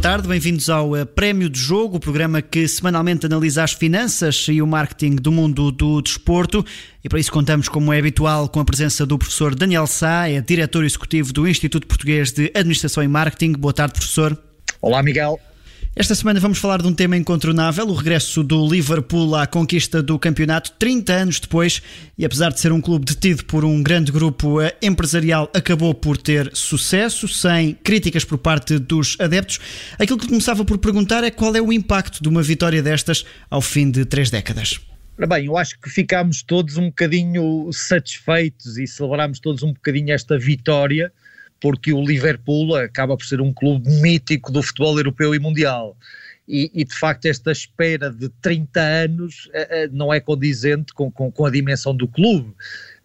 tarde, bem-vindos ao uh, Prémio de Jogo, o programa que semanalmente analisa as finanças e o marketing do mundo do desporto. E para isso contamos, como é habitual, com a presença do professor Daniel Sá, é diretor executivo do Instituto Português de Administração e Marketing. Boa tarde, professor. Olá, Miguel. Esta semana vamos falar de um tema incontornável, o regresso do Liverpool à conquista do campeonato 30 anos depois, e apesar de ser um clube detido por um grande grupo empresarial, acabou por ter sucesso, sem críticas por parte dos adeptos. Aquilo que começava por perguntar é qual é o impacto de uma vitória destas ao fim de três décadas. Bem, eu acho que ficámos todos um bocadinho satisfeitos e celebramos todos um bocadinho esta vitória, porque o Liverpool acaba por ser um clube mítico do futebol europeu e mundial. E, e, de facto esta espera de 30 anos uh, não é condizente com, com, com, a dimensão do clube.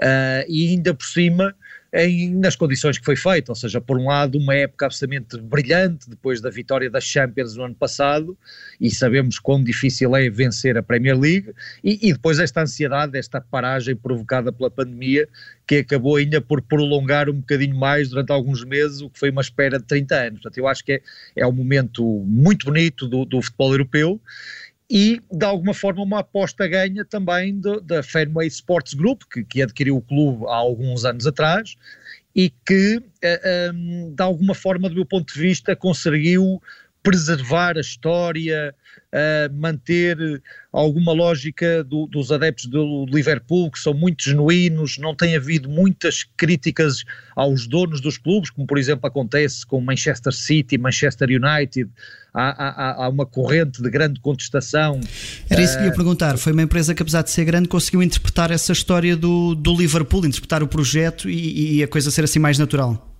Uh, e ainda por cima em, nas condições que foi feito, ou seja, por um lado uma época absolutamente brilhante depois da vitória das Champions no ano passado e sabemos quão difícil é vencer a Premier League e, e depois esta ansiedade, esta paragem provocada pela pandemia que acabou ainda por prolongar um bocadinho mais durante alguns meses o que foi uma espera de 30 anos. Portanto, eu acho que é, é um momento muito bonito do, do futebol europeu e de alguma forma uma aposta ganha também do, da Fenway Sports Group, que, que adquiriu o clube há alguns anos atrás e que, eh, ehm, de alguma forma, do meu ponto de vista, conseguiu preservar a história, uh, manter alguma lógica do, dos adeptos do Liverpool, que são muito genuínos, não tem havido muitas críticas aos donos dos clubes, como por exemplo acontece com Manchester City, Manchester United, há, há, há uma corrente de grande contestação. Era isso que ia ah, perguntar, foi uma empresa que apesar de ser grande conseguiu interpretar essa história do, do Liverpool, interpretar o projeto e, e a coisa ser assim mais natural.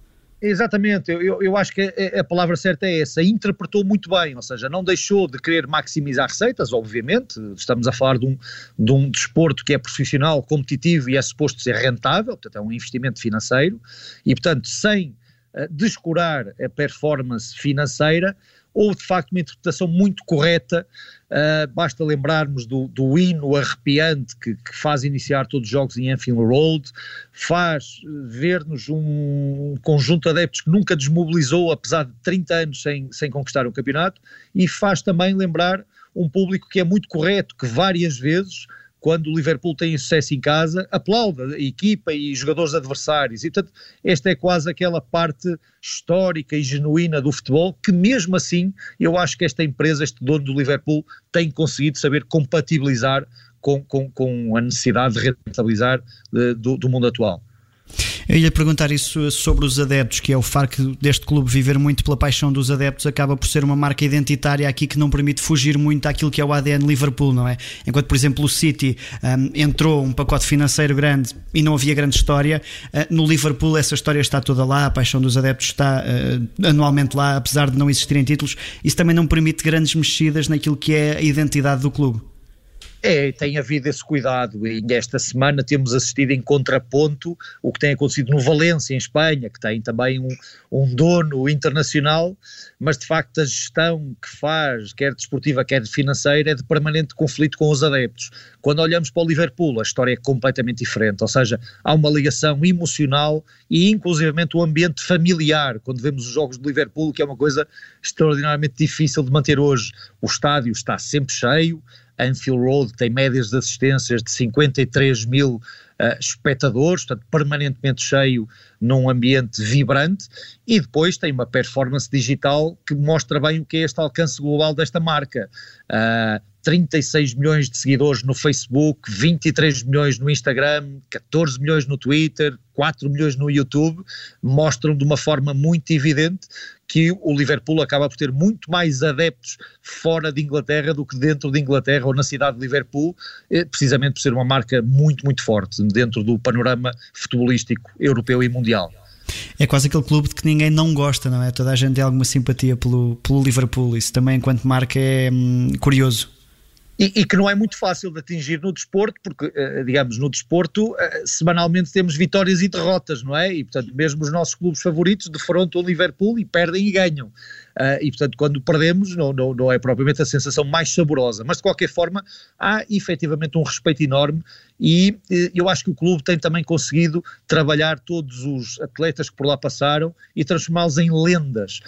Exatamente, eu, eu acho que a, a, palavra certa é essa, interpretou muito bem, ou seja, não deixou de querer maximizar receitas, obviamente, estamos a falar de um, de um desporto que é profissional, competitivo e é suposto ser rentável, portanto é um investimento financeiro, e portanto sem uh, descurar a performance financeira, houve de facto uma interpretação muito correta, uh, basta lembrarmos do, do hino arrepiante que, que, faz iniciar todos os jogos em Anfield Road, faz ver-nos um conjunto de adeptos que nunca desmobilizou, apesar de 30 anos sem, sem conquistar o campeonato, e faz também lembrar um público que é muito correto, que várias vezes quando o Liverpool tem sucesso em casa, aplaude a equipa e jogadores adversários. E, portanto, esta é quase aquela parte histórica e genuína do futebol que, mesmo assim, eu acho que esta empresa, este dono do Liverpool, tem conseguido saber compatibilizar com, com, com a necessidade de rentabilizar uh, do, do mundo atual. Eu ia perguntar isso sobre os adeptos, que é o facto deste clube viver muito pela paixão dos adeptos, acaba por ser uma marca identitária aqui que não permite fugir muito àquilo que é o ADN Liverpool, não é? Enquanto, por exemplo, o City um, entrou um pacote financeiro grande e não havia grande história, uh, no Liverpool essa história está toda lá, a paixão dos adeptos está uh, anualmente lá, apesar de não existirem títulos, isso também não permite grandes mexidas naquilo que é a identidade do clube. É, tem havido esse cuidado e esta semana temos assistido em contraponto o que tem acontecido no Valência, em Espanha, que tem também um, um dono internacional, mas de facto a gestão que faz, quer desportiva, quer financeira, é de permanente conflito com os adeptos. Quando olhamos para o Liverpool, a história é completamente diferente, ou seja, há uma ligação emocional e inclusivamente o ambiente familiar, quando vemos os jogos do Liverpool, que é uma coisa extraordinariamente difícil de manter hoje. O estádio está sempre cheio, Anfield Road tem médias de assistências de 53 mil uh, espectadores, portanto, permanentemente cheio num ambiente vibrante, e depois tem uma performance digital que mostra bem o que é este alcance global desta marca. Uh, 36 milhões de seguidores no Facebook, 23 milhões no Instagram, 14 milhões no Twitter, 4 milhões no YouTube, mostram de uma forma muito evidente que o Liverpool acaba por ter muito mais adeptos fora de Inglaterra do que dentro de Inglaterra ou na cidade de Liverpool, eh, precisamente por ser uma marca muito, muito forte dentro do panorama futebolístico europeu e mundial. É quase aquele clube de que ninguém não gosta, não é? Toda a gente tem alguma simpatia pelo, pelo Liverpool. Isso também, enquanto marca, é hum, curioso. E, e, que não é muito fácil de atingir no desporto, porque, eh, digamos, no desporto, eh, semanalmente temos vitórias e derrotas, não é? E, portanto, mesmo os nossos clubes favoritos defrontam o Liverpool e perdem e ganham. uh, e portanto quando perdemos não, não, não é propriamente a sensação mais saborosa, mas de qualquer forma há efetivamente um respeito enorme e eh, eu acho que o clube tem também conseguido trabalhar todos os atletas que por lá passaram e transformá-los em lendas.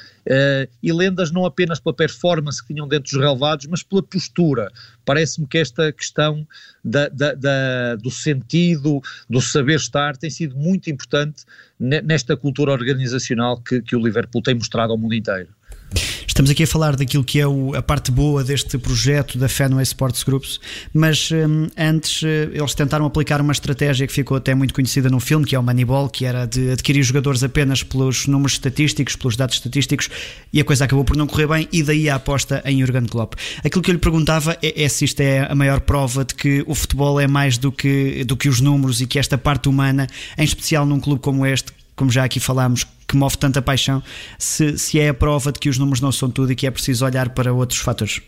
E lendas não apenas pela performance que tinham dentro dos relevados, mas pela postura. Parece-me que esta questão da, da, da, do sentido, do saber estar, tem sido muito importante nesta cultura organizacional que, que o Liverpool tem mostrado ao mundo inteiro. Estamos aqui a falar daquilo que é o, a parte boa deste projeto da Fenway Sports Groups, mas um, antes uh, eles tentaram aplicar uma estratégia que ficou até muito conhecida no filme, que é o Moneyball, que era de adquirir jogadores apenas pelos números estatísticos, pelos dados estatísticos, e a coisa acabou por não correr bem, e daí a aposta em Jurgen Klopp. Aquilo que eu lhe perguntava é, é se isto é a maior prova de que o futebol é mais do que, do que os números e que esta parte humana, em especial num clube como este, como já aqui falámos, que move tanta paixão, se, se é a prova de que os números não são tudo e que é preciso olhar para outros fatores.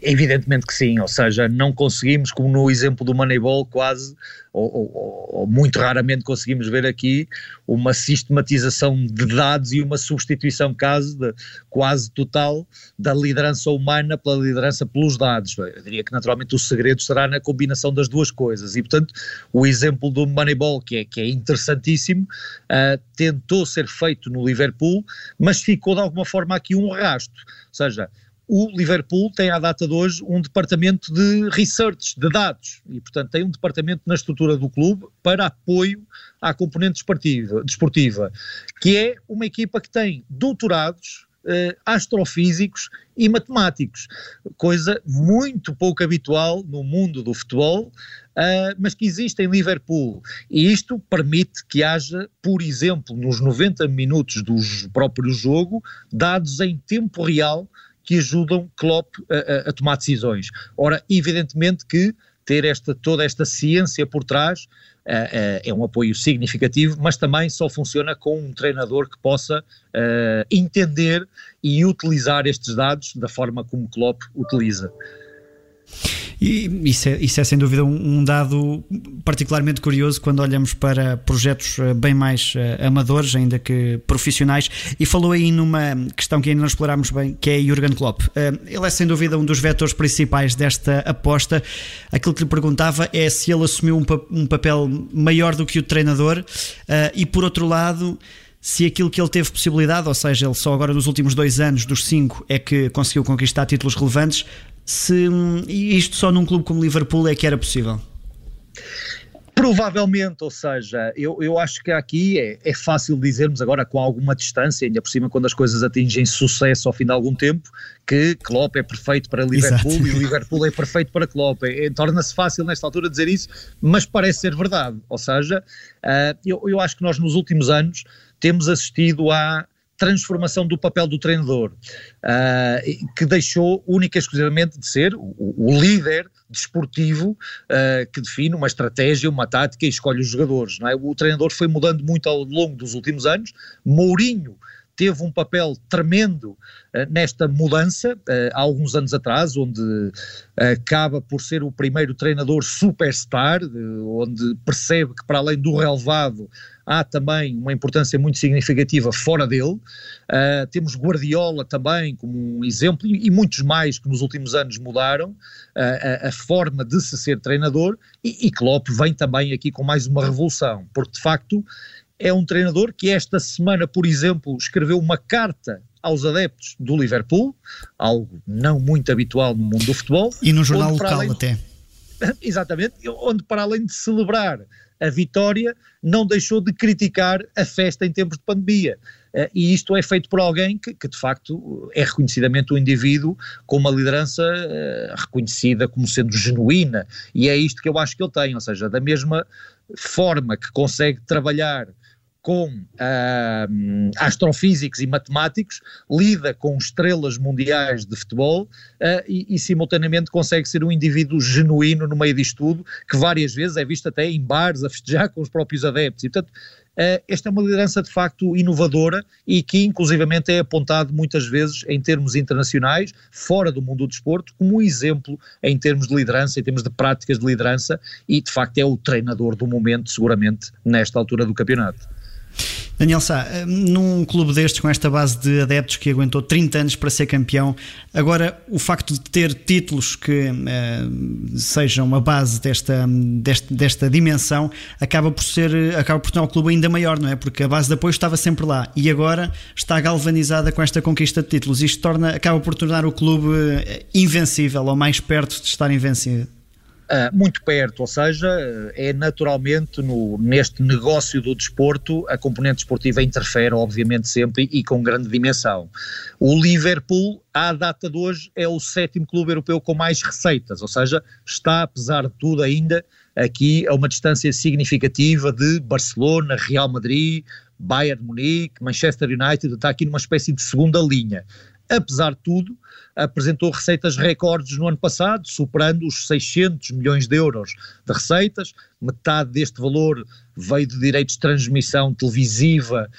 Evidentemente que sim, ou seja, não conseguimos, como no exemplo do Moneyball, quase, ou, ou, ou, muito raramente conseguimos ver aqui, uma sistematização de dados e uma substituição quase, de, quase total da liderança humana pela liderança pelos dados. Eu diria que naturalmente o segredo será na combinação das duas coisas e, portanto, o exemplo do Moneyball, que é, que é interessantíssimo, uh, tentou ser feito no Liverpool, mas ficou de alguma forma aqui um rasto, ou seja, o Liverpool tem à data de hoje um departamento de research, de dados, e portanto tem um departamento na estrutura do clube para apoio à componente desportiva, que é uma equipa que tem doutorados eh, astrofísicos e matemáticos, coisa muito pouco habitual no mundo do futebol, Uh, mas que existe em Liverpool. E isto permite que haja, por exemplo, nos 90 minutos do próprio jogo, dados em tempo real que ajudam Klopp a, a, a tomar decisões. Ora, evidentemente que ter esta, toda esta ciência por trás uh, uh, é um apoio significativo, mas também só funciona com um treinador que possa uh, entender e utilizar estes dados da forma como Klopp utiliza. E isso é, isso é sem dúvida um, dado particularmente curioso quando olhamos para projetos eh, bem mais uh, amadores, ainda que profissionais. E falou aí numa questão que ainda não explorámos bem, que é Jurgen Klopp. Uh, ele é sem dúvida um dos vetores principais desta aposta. Aquilo que lhe perguntava é se ele assumiu um, pa papel maior do que o treinador e, por outro lado, se aquilo que ele teve possibilidade, ou seja, ele só agora nos últimos dois anos, dos cinco, é que conseguiu conquistar títulos relevantes, se isto só num clube como Liverpool é que era possível. Provavelmente, ou seja, eu, eu acho que aqui é, é fácil dizermos agora com alguma distância, ainda por cima quando as coisas atingem sucesso ao fim de algum tempo, que Klopp é perfeito para Liverpool Exato. e o Liverpool é perfeito para Klopp. É, é, Torna-se fácil nesta altura dizer isso, mas parece ser verdade. Ou seja, uh, eu, eu acho que nós nos últimos anos temos assistido a transformação do papel do treinador, uh, que deixou única e exclusivamente de ser o, o líder desportivo uh, que define uma estratégia, uma tática e escolhe os jogadores. É? O treinador foi mudando muito ao longo dos últimos anos. Mourinho teve um papel tremendo uh, nesta mudança, uh, há alguns anos atrás, onde uh, acaba por ser o primeiro treinador superstar, onde percebe que para além do relevado há também uma importância muito significativa fora dele. temos Guardiola também como um exemplo e, e muitos mais que nos últimos anos mudaram a, a, forma de se ser treinador e, e Klopp vem também aqui com mais uma revolução, porque de facto é um treinador que esta semana, por exemplo, escreveu uma carta aos adeptos do Liverpool, algo não muito habitual no mundo do futebol. E no jornal local além, até. Exatamente, onde para além de celebrar a vitória, não deixou de criticar a festa em tempos de pandemia. Uh, e isto é feito por alguém que, que, de facto é reconhecidamente um indivíduo com uma liderança uh, reconhecida como sendo genuína, e é isto que eu acho que ele tem, ou seja, da mesma forma que consegue trabalhar com uh, astrofísicos e matemáticos, lida com estrelas mundiais de futebol uh, e, e, simultaneamente consegue ser um indivíduo genuíno no meio disto tudo, que várias vezes é visto até em bares a festejar com os próprios adeptos. E, portanto, uh, esta é uma liderança de facto inovadora e que inclusivamente é apontado muitas vezes em termos internacionais, fora do mundo do desporto, como um exemplo em termos de liderança, em termos de práticas de liderança e de facto é o treinador do momento seguramente nesta altura do campeonato. Daniel Sá, eh, num clube destes, com esta base de adeptos que aguentou 30 anos para ser campeão, agora o facto de ter títulos que eh, sejam a base desta, desta, desta dimensão acaba por ser acaba por tornar o clube ainda maior, não é? Porque a base de apoio estava sempre lá e agora está galvanizada com esta conquista de títulos. Isto torna, acaba por tornar o clube eh, invencível ou mais perto de estar invencível. Uh, muito perto, ou seja, é naturalmente no, neste negócio do desporto a componente esportiva interfere, obviamente, sempre e com grande dimensão. O Liverpool, à data de hoje, é o sétimo clube europeu com mais receitas, ou seja, está, apesar de tudo, ainda aqui a uma distância significativa de Barcelona, Real Madrid, Bayern Munique, Manchester United, está aqui numa espécie de segunda linha apesar de tudo, apresentou receitas recordes no ano passado, superando os 600 milhões de euros de receitas. Metade deste valor veio de direitos de transmissão televisiva,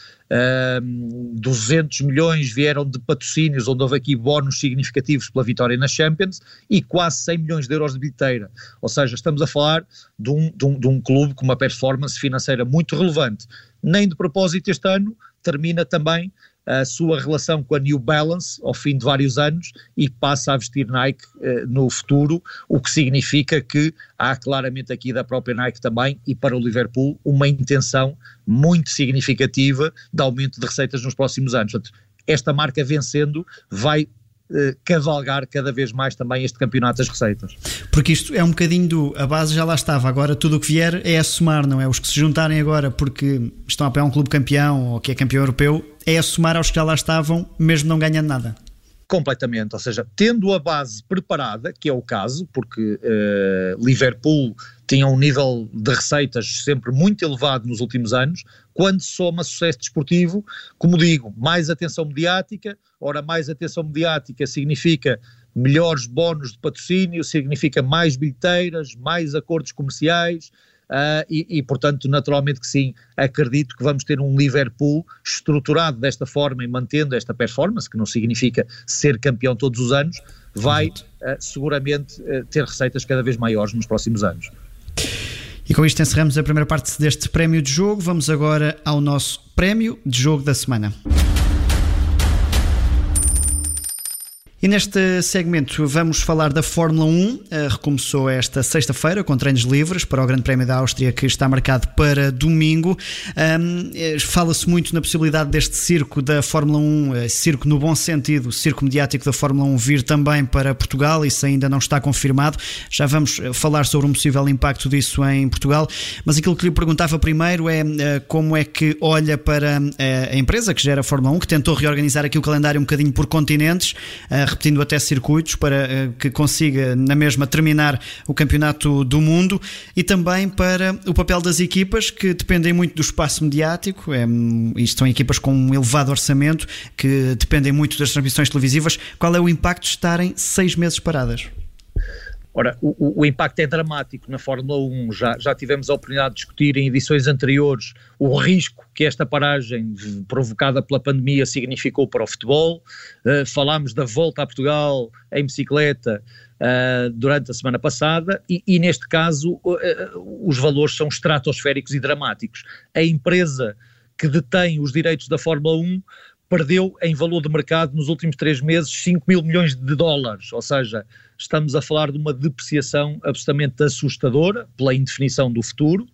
um, 200 milhões vieram de patrocínios, onde houve aqui bónus significativos pela vitória na Champions, e quase 100 milhões de euros de bilheteira. Ou seja, estamos a falar de um, de um, de um clube com uma performance financeira muito relevante. Nem de propósito este ano termina também a sua relação com a New Balance ao fim de vários anos e passa a vestir Nike uh, no futuro, o que significa que há claramente aqui da própria Nike também e para o Liverpool uma intenção muito significativa de aumento de receitas nos próximos anos. Portanto, esta marca vencendo vai eh, cavalgar cada vez mais também este campeonato das receitas. Porque isto é um bocadinho do. A base já lá estava, agora tudo o que vier é a somar, não é? Os que se juntarem agora porque estão a apoiar um clube campeão ou que é campeão europeu, é a somar aos que já lá estavam, mesmo não ganhando nada. Completamente, ou seja, tendo a base preparada, que é o caso, porque uh, Liverpool tinha um nível de receitas sempre muito elevado nos últimos anos, quando soma sucesso desportivo, como digo, mais atenção mediática, ora mais atenção mediática significa melhores bónus de patrocínio, significa mais bilheteiras, mais acordos comerciais, Uh, e, e, portanto, naturalmente que sim, acredito que vamos ter um Liverpool estruturado desta forma e mantendo esta performance, que não significa ser campeão todos os anos, vai uh, seguramente uh, ter receitas cada vez maiores nos próximos anos. E com isto encerramos a primeira parte deste prémio de jogo. Vamos agora ao nosso prémio de jogo da semana. E neste segmento vamos falar da Fórmula 1. Eh, recomeçou esta sexta-feira com treinos livres para o Grande Prémio da Áustria que está marcado para domingo. Eh, fala-se muito na possibilidade deste circo da Fórmula 1, eh, circo no bom sentido, circo mediático da Fórmula 1 vir também para Portugal. Isso ainda não está confirmado. Já vamos falar sobre um possível impacto disso em Portugal. Mas aquilo que lhe perguntava primeiro é como é que olha para a empresa que gera a Fórmula 1, que tentou reorganizar aqui o calendário um bocadinho por continentes repetindo até circuitos para eh, que consiga na mesma terminar o campeonato do mundo e também para o papel das equipas que dependem muito do espaço mediático, é, isto são equipas com um elevado orçamento que dependem muito das transmissões televisivas. Qual é o impacto de estarem seis meses paradas? Ora, o, o, impacto é dramático na Fórmula 1. Já, já tivemos a oportunidade de discutir em edições anteriores o risco que esta paragem provocada pela pandemia significou para o futebol. Uh, falámos da volta a Portugal em bicicleta uh, durante a semana passada e, e neste caso, uh, os valores são estratosféricos e dramáticos. A empresa que detém os direitos da Fórmula 1 perdeu em valor de mercado nos últimos três meses 5 mil milhões de dólares, ou seja, estamos a falar de uma depreciação absolutamente assustadora pela indefinição do futuro.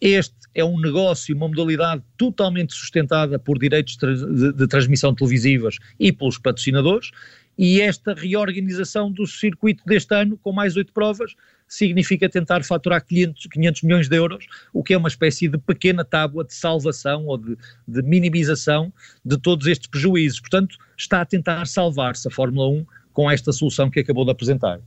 Este é um negócio, uma modalidade totalmente sustentada por direitos de, transmissão televisivas e pelos patrocinadores, e esta reorganização do circuito deste ano, com mais oito provas, significa tentar faturar 500, 500 milhões de euros, o que é uma espécie de pequena tábua de salvação ou de, de minimização de todos estes prejuízos. Portanto, está a tentar salvar-se a Fórmula 1 com esta solução que acabou de apresentar.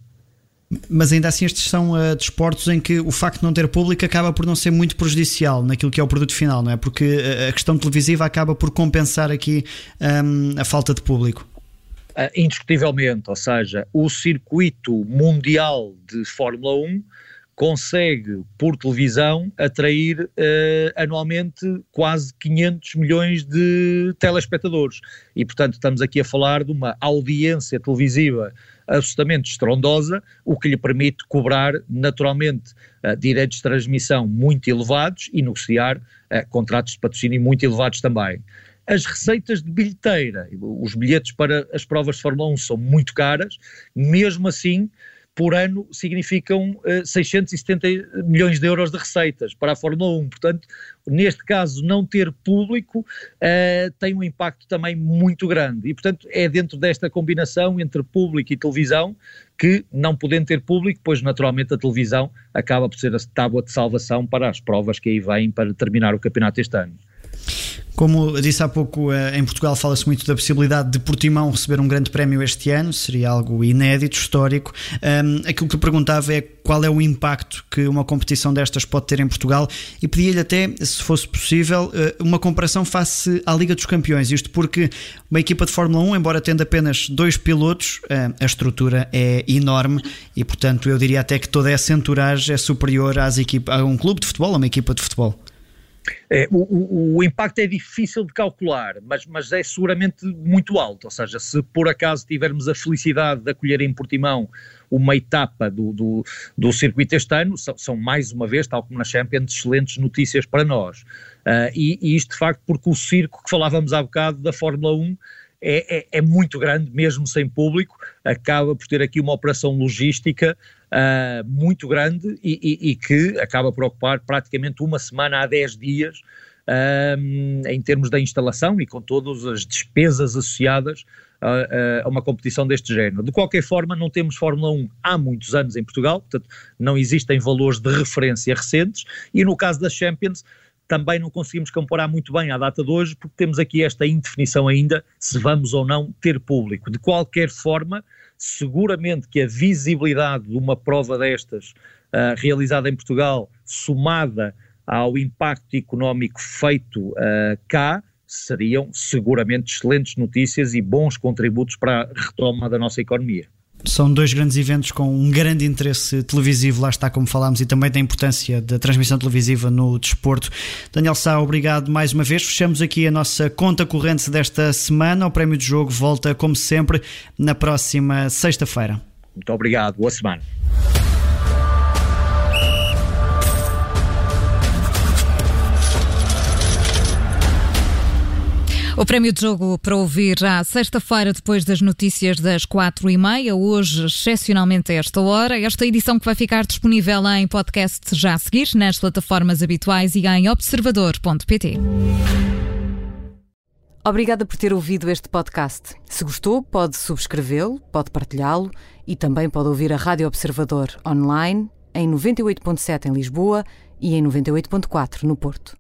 Mas ainda assim, estes são uh, desportos em que o facto de não ter público acaba por não ser muito prejudicial naquilo que é o produto final, não é? Porque uh, a questão televisiva acaba por compensar aqui um, a falta de público. Uh, indiscutivelmente, ou seja, o circuito mundial de Fórmula 1 consegue, por televisão, atrair uh, anualmente quase 500 milhões de telespectadores. E, portanto, estamos aqui a falar de uma audiência televisiva absolutamente estrondosa, o que lhe permite cobrar naturalmente uh, direitos de transmissão muito elevados e negociar uh, contratos de patrocínio muito elevados também. As receitas de bilheteira, os bilhetes para as provas de Fórmula 1 são muito caras, mesmo assim por ano significam uh, 670 milhões de euros de receitas para a Fórmula 1. Portanto, neste caso, não ter público uh, tem um impacto também muito grande. E, portanto, é dentro desta combinação entre público e televisão que, não podendo ter público, pois naturalmente a televisão acaba por ser a tábua de salvação para as provas que aí vêm para terminar o campeonato este ano. Como disse há pouco, eh, em Portugal fala-se muito da possibilidade de Portimão receber um grande prémio este ano, seria algo inédito, histórico. Um, aquilo que eu perguntava é qual é o impacto que uma competição destas pode ter em Portugal e pedia-lhe até, se fosse possível, eh, uma comparação face à Liga dos Campeões. Isto porque uma equipa de Fórmula 1, embora tendo apenas dois pilotos, eh, a estrutura é enorme e, portanto, eu diria até que toda essa entourage é superior às equipas, a um clube de futebol, a uma equipa de futebol. É, o, o, impacto é difícil de calcular, mas, mas, é seguramente muito alto. Ou seja, se por acaso tivermos a felicidade de acolher em Portimão uma etapa do, do, do circuito este ano, são, são, mais uma vez, tal como na Champions, excelentes notícias para nós. Uh, e, e, isto de facto porque o circo que falávamos há bocado da Fórmula 1 é, é, é, muito grande, mesmo sem público, acaba por ter aqui uma operação logística uh, muito grande e, e, e, que acaba por ocupar praticamente uma semana a 10 dias uh, em termos da instalação e com todas as despesas associadas a, a, uma competição deste género. De qualquer forma, não temos Fórmula 1 há muitos anos em Portugal, portanto, não existem valores de referência recentes, e no caso da Champions, também não conseguimos comparar muito bem à data de hoje, porque temos aqui esta indefinição ainda se vamos ou não ter público. De qualquer forma, seguramente que a visibilidade de uma prova destas uh, realizada em Portugal, somada ao impacto económico feito uh, cá, seriam seguramente excelentes notícias e bons contributos para a retoma da nossa economia. São dois grandes eventos com um grande interesse televisivo, lá está como falámos, e também da importância da transmissão televisiva no desporto. Daniel Sá, obrigado mais uma vez. Fechamos aqui a nossa conta corrente desta semana. O Prémio de Jogo volta, como sempre, na próxima sexta-feira. Muito obrigado. Boa semana. O prémio de jogo para ouvir já sexta-feira, depois das notícias das quatro e meia, hoje, excepcionalmente a esta hora. Esta edição que vai ficar disponível em podcast já a seguir, nas plataformas habituais e em observador.pt. Obrigada por ter ouvido este podcast. Se gostou, pode subscrevê-lo, pode partilhá-lo e também pode ouvir a Rádio Observador online em 98.7 em Lisboa e em 98.4 no Porto.